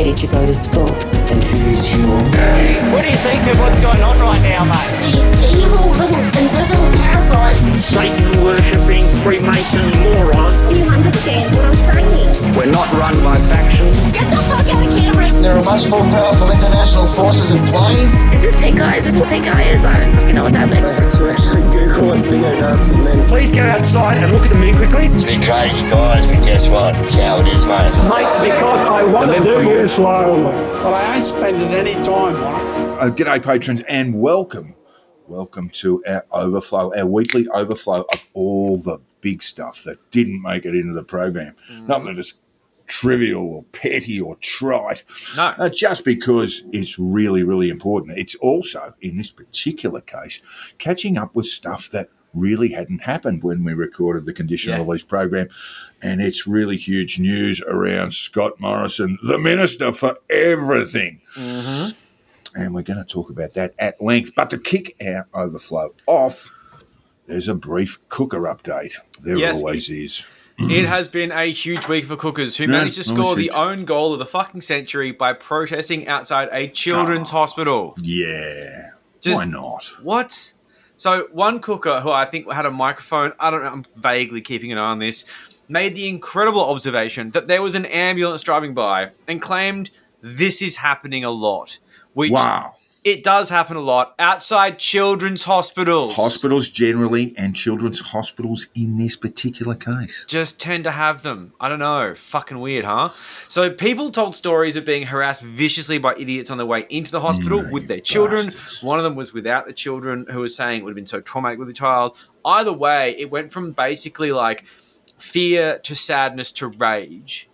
Where did you go to school? And here's your What do you think of what's going on right now, mate? These evil little invisible parasites. Satan worshipping Freemason morons. Do you understand what I'm saying? We're not run by factions. Get the fuck out of the camera! There are much more powerful international forces in play. Is this pink eye? Is this what pink eye is? I don't fucking know what's happening. To actually Google it, neo-Nazi men. Please go outside and look at the moon quickly. It's been crazy, guys, but guess what? It's how it is, mate. Mate, because I want to do it. Well, I ain't spending any time on it. Uh, g'day, patrons, and welcome. Welcome to our overflow, our weekly overflow of all the big stuff that didn't make it into the program. Not that it's trivial or petty or trite. No. Uh, just because it's really, really important. It's also, in this particular case, catching up with stuff that really hadn't happened when we recorded the conditional Yeah. release program. And it's really huge news around Scott Morrison, the minister for everything. And we're going to talk about that at length. But to kick our overflow off, there's a brief cooker update. There Yes. always is. It has been a huge week for Cookers, who Yeah, managed to score the own goal of the fucking century by protesting outside a children's ah. hospital. Yeah. Just- Why not? What? So one cooker who I think had a microphone, I don't know, I'm vaguely keeping an eye on this, made the incredible observation that there was an ambulance driving by and claimed this is happening a lot. Which Wow. It does happen a lot outside children's hospitals. Hospitals generally and children's hospitals in this particular case. just tend to have them. I don't know. Fucking weird, huh? So people told stories of being harassed viciously by idiots on their way into the hospital No, with their children. bastards. One of them was without the children, who was saying it would have been so traumatic with the child. Either way, it went from basically like fear to sadness to rage.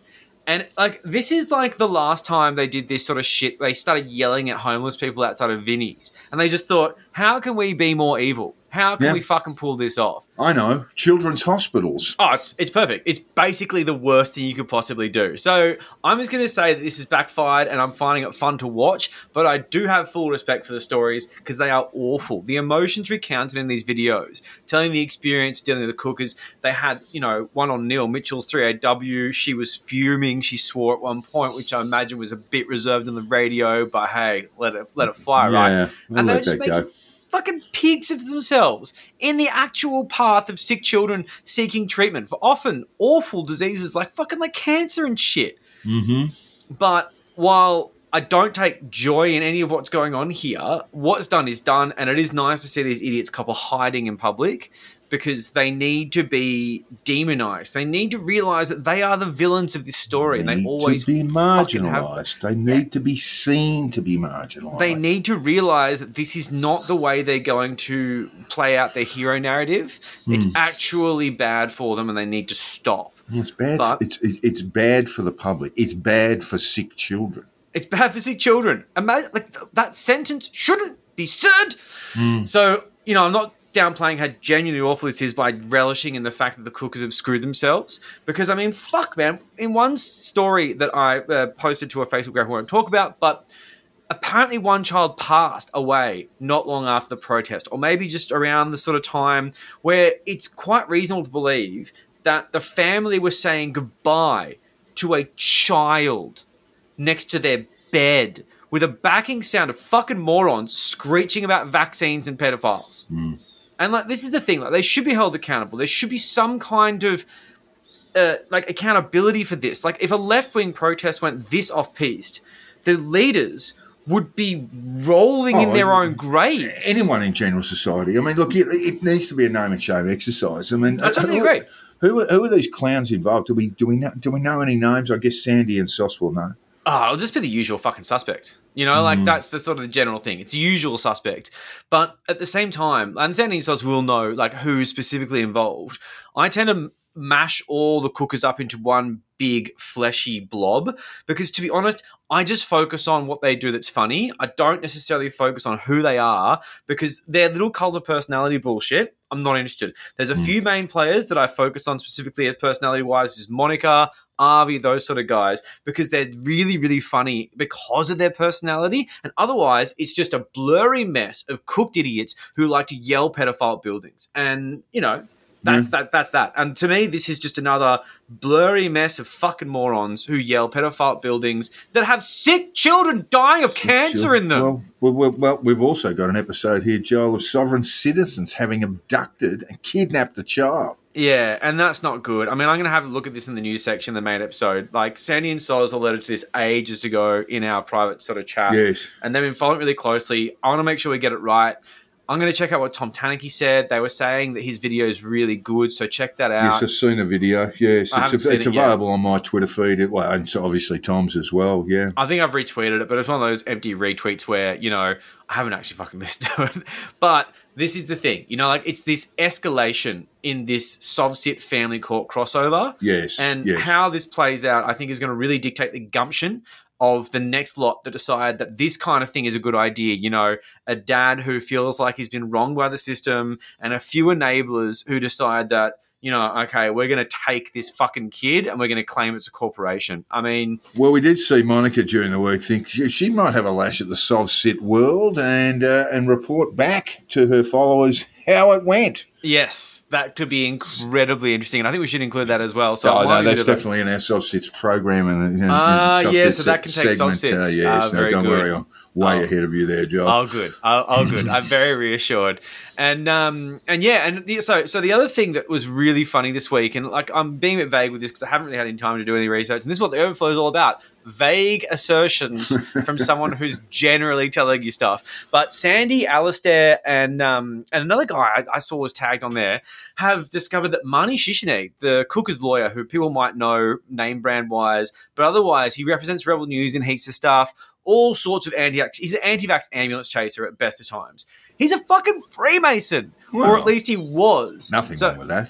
And like this is like the last time they did this sort of shit. They started yelling at homeless people outside of Vinny's, and they just thought, "How can we be more evil? How can Yeah. we fucking pull this off?" I know. Children's hospitals. Oh, it's, it's perfect. It's basically the worst thing you could possibly do. So I'm just going to say that this has backfired and I'm finding it fun to watch, but I do have full respect for the stories because they are awful. The emotions recounted in these videos, telling the experience dealing with the cookers. They had, you know, one on Neil Mitchell's 3AW. She was fuming. She swore at one point, which I imagine was a bit reserved on the radio, but hey, let it, let it fly, right? Yeah, we'll and they were just making fucking pigs of themselves in the actual path of sick children seeking treatment for often awful diseases like fucking like cancer and shit. Mm-hmm. But while I don't take joy in any of what's going on here, what's done is done, and it is nice to see these idiots couple hiding in public because they need to be demonized. They need to realize that they are the villains of this story, and they need always to be have- marginalised. They need to be seen to be marginalised. they need to realize that this is not the way they're going to play out their hero narrative. It's hmm. actually bad for them, and they need to stop. It's bad. But- it's it's bad for the public. It's bad for sick children. It's bad for sick children. Imagine like that sentence shouldn't be said. Hmm. So you know, I'm not downplaying how genuinely awful this is by relishing in the fact that the cookers have screwed themselves. Because I mean, fuck, man. In one story that I uh, posted to a Facebook group, I won't talk about, but apparently one child passed away not long after the protest, or maybe just around the sort of time where it's quite reasonable to believe that the family was saying goodbye to a child next to their bed with a backing sound of fucking morons screeching about vaccines and pedophiles. And like this is the thing, like they should be held accountable. There should be some kind of uh, like accountability for this. Like if a left wing protest went this off piste, the leaders would be rolling in Oh, their own graves. Anyone in general society. I mean, look, it, it needs to be a name and shame exercise. I mean, I totally who- agree. Who are, who are these clowns involved? Do we do we know do we know any names? I guess Sandy and Sauce will know. Oh, it'll just be the usual fucking suspect. You know, like mm. that's the sort of the general thing. It's a usual suspect. But at the same time, and understanding sauce will know like who's specifically involved. I tend to mash all the cookers up into one big fleshy blob because to be honest, I just focus on what they do that's funny. I don't necessarily focus on who they are because their little cult of personality bullshit. I'm not interested. There's a mm. few main players that I focus on specifically personality wise, is Monica, Avi, those sort of guys, because they're really, really funny because of their personality. And otherwise, it's just a blurry mess of cooked idiots who like to yell pedophile buildings. And, you know, That's mm. that. That's that. And to me, this is just another blurry mess of fucking morons who yell pedophile buildings that have sick children dying of cancer in them. Well, well, well, well, we've also got an episode here, Joel, of sovereign citizens having abducted and kidnapped a child. Yeah, and that's not good. I mean, I'm going to have a look at this in the news section, the main episode. Like, Sandy and Soz alerted to this ages ago in our private sort of chat. Yes. And they've been following it really closely. I want to make sure we get it right. I'm going to check out what Tom Tanuki said. They were saying that his video is really good, so check that out. Yes, I've seen the video. Yes, I it's, seen it's it yet. available on my Twitter feed. It, well, and so obviously Tom's as well. Yeah. I think I've retweeted it, but it's one of those empty retweets where, you know, I haven't actually fucking listened to it. But this is the thing, you know, like it's this escalation in this Sovcit family court crossover. Yes. And yes. how this plays out, I think, is going to really dictate the gumption of the next lot that decide that this kind of thing is a good idea. You know, a dad who feels like he's been wronged by the system, and a few enablers who decide that, you know, okay, we're going to take this fucking kid and we're going to claim it's a corporation. I mean, Well, we did see Monica during the week think she, might have a lash at the Sov Cit world and uh, and report back to her followers how it went. Yes, that could be incredibly interesting, and I think we should include that as well. So, oh, no, that's bit of a- definitely an our Sov Cits program. And, and, Ah, and yeah, so that can take segment, Sits. Uh, yes, no, don't good. worry. I'm way Oh. ahead of you there, Joel. Oh, good. Oh, oh, good. I'm very reassured. And um, and yeah, and the, so so the other thing that was really funny this week, and like I'm being a bit vague with this because I haven't really had any time to do any research, and this is what the overflow is all about: vague assertions from someone who's generally telling you stuff. But Sandy, Alistair, and um, and another guy I, I saw was tagged on there have discovered that Mani Shishine, the Cooker's lawyer, who people might know name brand wise, but otherwise he represents Rebel News in heaps of stuff all sorts of anti he's an anti-vax ambulance chaser at best of times. He's a fucking Freemason. or at least he was. Nothing So wrong with that.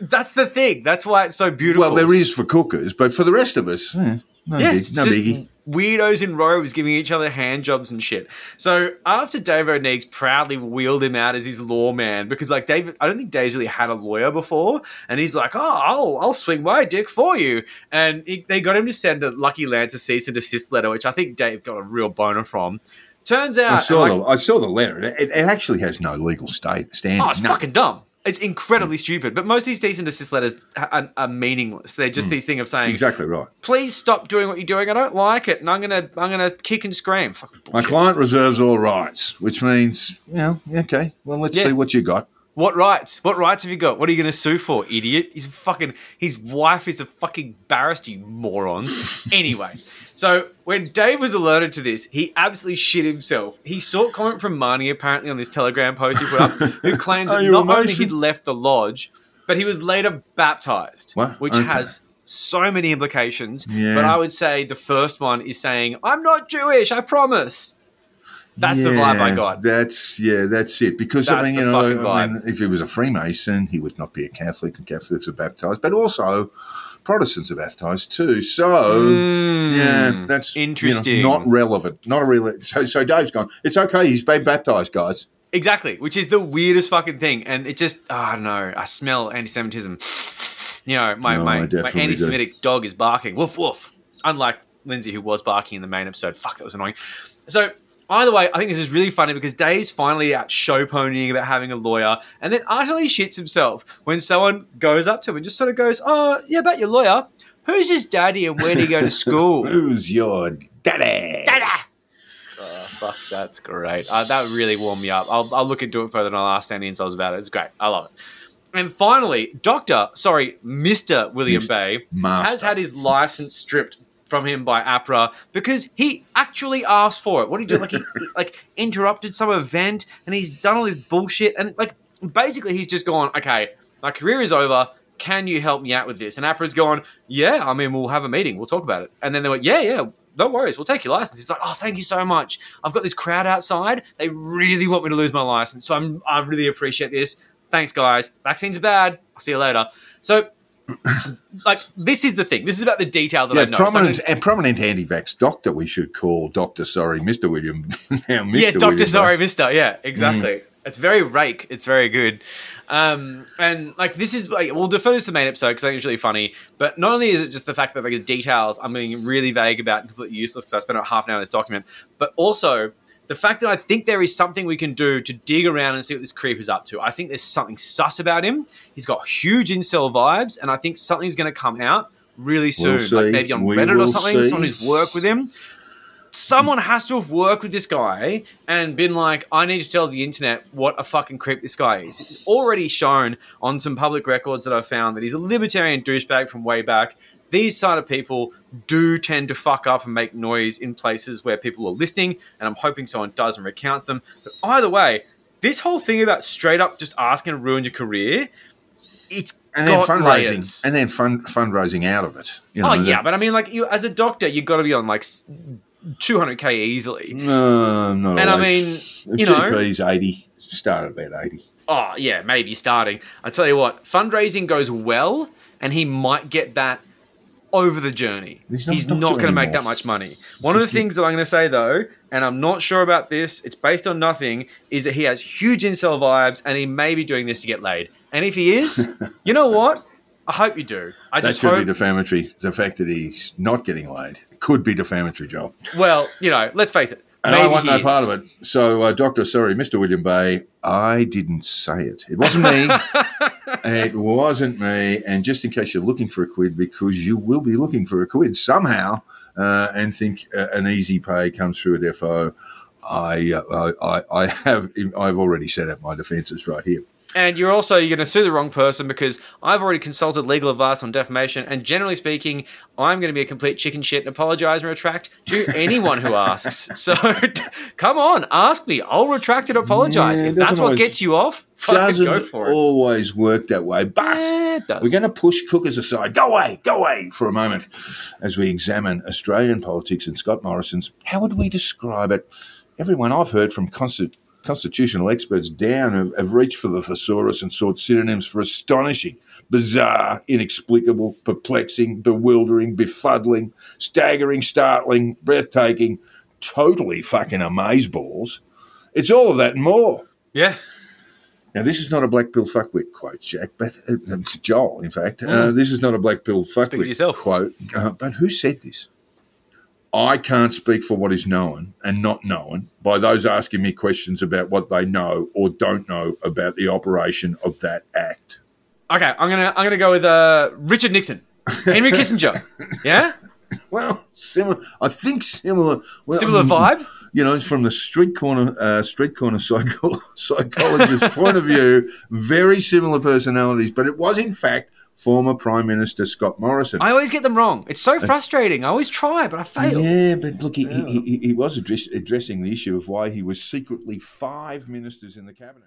that's the thing. That's why it's so beautiful. Well, there is for cookers, but for the rest of us, eh, no, Yeah, big, no just biggie. Weirdos in robes giving each other hand jobs and shit. So after Dave Oneegs proudly wheeled him out as his lawman, because like David, I don't think Dave's really had a lawyer before, and he's like, "Oh, I'll I'll swing my dick for you," and he, they got him to send a Lucky Lance a cease and desist letter, which I think Dave got a real boner from. Turns out, I saw, and, like, the, I saw the letter. It, it actually has no legal state standing. Oh, it's No. fucking dumb. It's incredibly hmm. stupid. But most of these decent assist letters are, are meaningless. They're just hmm. these thing of saying. Exactly right. "Please stop doing what you're doing. I don't like it, and I'm gonna I'm gonna kick and scream." My client reserves all rights, which means, you know, okay, well, let's Yeah. see what you got. What rights? What rights have you got? What are you going to sue for, idiot? He's fucking. His wife is a fucking barrister, you morons. anyway, so when Dave was alerted to this, he absolutely shit himself. He sought comment from Marnie apparently on this Telegram post he put up, who claims that not only he'd left the lodge, but he was later baptized, What? which Okay. has so many implications. Yeah. But I would say the first one is saying, "I'm not Jewish, I promise." That's the vibe I got. That's yeah, that's it. Because I mean, you know, I mean, if he was a Freemason, he would not be a Catholic, and Catholics are baptized, but also Protestants are baptized too. So hmm. yeah, that's you know, interesting. not relevant. Not a real. So so Dave's gone. It's okay. He's been baptized, guys. Exactly, which is the weirdest fucking thing, and it just oh, I don't know. I smell anti-Semitism. You know, my No, my, my anti-Semitic dog is barking. Woof woof. Unlike Lindsay, who was barking in the main episode. Fuck, that was annoying. So either way, I think this is really funny because Dave's finally out show ponying about having a lawyer, and then utterly shits himself when someone goes up to him and just sort of goes, "Oh, yeah, about your lawyer. Who's his daddy and where did he go to school?" Who's your daddy? Daddy! Oh, fuck, that's great. Uh, that really warmed me up. I'll, I'll look into it further and I'll ask Sandy and Soz about it. It's great. I love it. And finally, Doctor, sorry, Mr. William Mr. Bay Master. has had his license stripped from him by AHPRA because he actually asked for it. What did he do? Like he like interrupted some event and he's done all this bullshit and like basically he's just gone, okay, my career is over. Can you help me out with this? And AHPRA's gone, yeah, I mean, we'll have a meeting. We'll talk about it. And then they went, yeah, yeah, no worries. We'll take your license. He's like, oh, thank you so much. I've got this crowd outside. They really want me to lose my license. So I'm, I really appreciate this. Thanks, guys. Vaccines are bad. I'll see you later. So, like, this is the thing. This is about the detail that I Yeah, know. I'm prominent and prominent anti-vax doctor. We should call Doctor. Sorry, Mister William. now, Mr. yeah, Doctor Sorry Mister. Yeah, exactly. Mm. It's very rake. It's very good. Um, and like this is like we'll defer this to the main episode because I think it's really funny. But not only is it just the fact that like the details I'm being really vague about and completely useless because I spent about half an hour on this document, but also the fact that I think there is something we can do to dig around and see what this creep is up to. I think there's something sus about him. He's got huge incel vibes, and I think something's going to come out really soon. We'll. Like maybe on We Reddit or something. see. Someone who's worked with him. Someone has to have worked with this guy and been like, I need to tell the internet what a fucking creep this guy is. It's already shown on some public records that I've found that he's a libertarian douchebag from way back. These side of people do tend to fuck up and make noise in places where people are listening, and I'm hoping someone does and recounts them. But either way, this whole thing about straight up just asking to ruin your career, it's And then fundraising, layers. and then fund, fundraising out of it. You oh, know, oh yeah, but I mean, like you as a doctor, you've got to be on like two hundred k easily. no, not And I always. mean, you know- GP's eighty. Start at about eighty. Oh yeah, maybe starting. I tell you what, fundraising goes well, and he might get that over the journey. He's He's not not, going to make that much money. One of the things that I'm going to say though, and I'm not sure about this, it's based on nothing, is that he has huge incel vibes, and he may be doing this to get laid. And if he is, you know what? I hope you do. I That just could be defamatory. The fact that he's not getting laid could be defamatory, Joel. well, you know, let's face it. And maybe I want no is. part of it. So, uh, Doctor, sorry, Mr. William Bay, I didn't say it. It wasn't me. it wasn't me. And just in case you're looking for a quid, because you will be looking for a quid somehow, uh, and think uh, an easy pay comes through a defo, I, uh, I, I, I have, I've already set out my defences right here. And you're also you're going to sue the wrong person because I've already consulted legal advice on defamation, and generally speaking, I'm going to be a complete chicken shit and apologise and retract to anyone who asks. So come on, ask me. I'll retract and apologise. Yeah, if that's what gets you off, Doesn't go for it. always work that way, but. Does. We're going to push cookers aside. Go away, go away for a moment as we examine Australian politics and Scott Morrison's. How would we describe it? Everyone I've heard from consti- constitutional experts down have, have reached for the thesaurus and sought synonyms for astonishing, bizarre, inexplicable, perplexing, bewildering, befuddling, staggering, startling, breathtaking, totally fucking amazeballs. It's all of that and more. yeah. Now, this is not a black pill fuckwit quote, Jack, but uh, Joel, in fact, uh, this is not a black pill fuckwit quote. Uh, but who said this? I can't speak for what is known and not known by those asking me questions about what they know or don't know about the operation of that act. Okay, I'm gonna I'm gonna go with uh, Richard Nixon, Henry Kissinger. Yeah, Well, similar. I think similar. Well, similar um, vibe. You know, it's from the street corner, uh, street corner psycho- psychologist's point of view, very similar personalities. But it was, in fact, former Prime Minister Scott Morrison. I always get them wrong. It's so frustrating. I always try, but I fail. Yeah, but look, he, he, he, he was address, addressing the issue of why he was secretly five ministers in the cabinet.